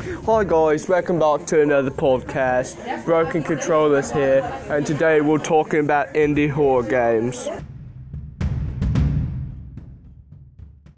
Hi guys, welcome back to another podcast. Broken Controllers here, and today we're talking about indie horror games.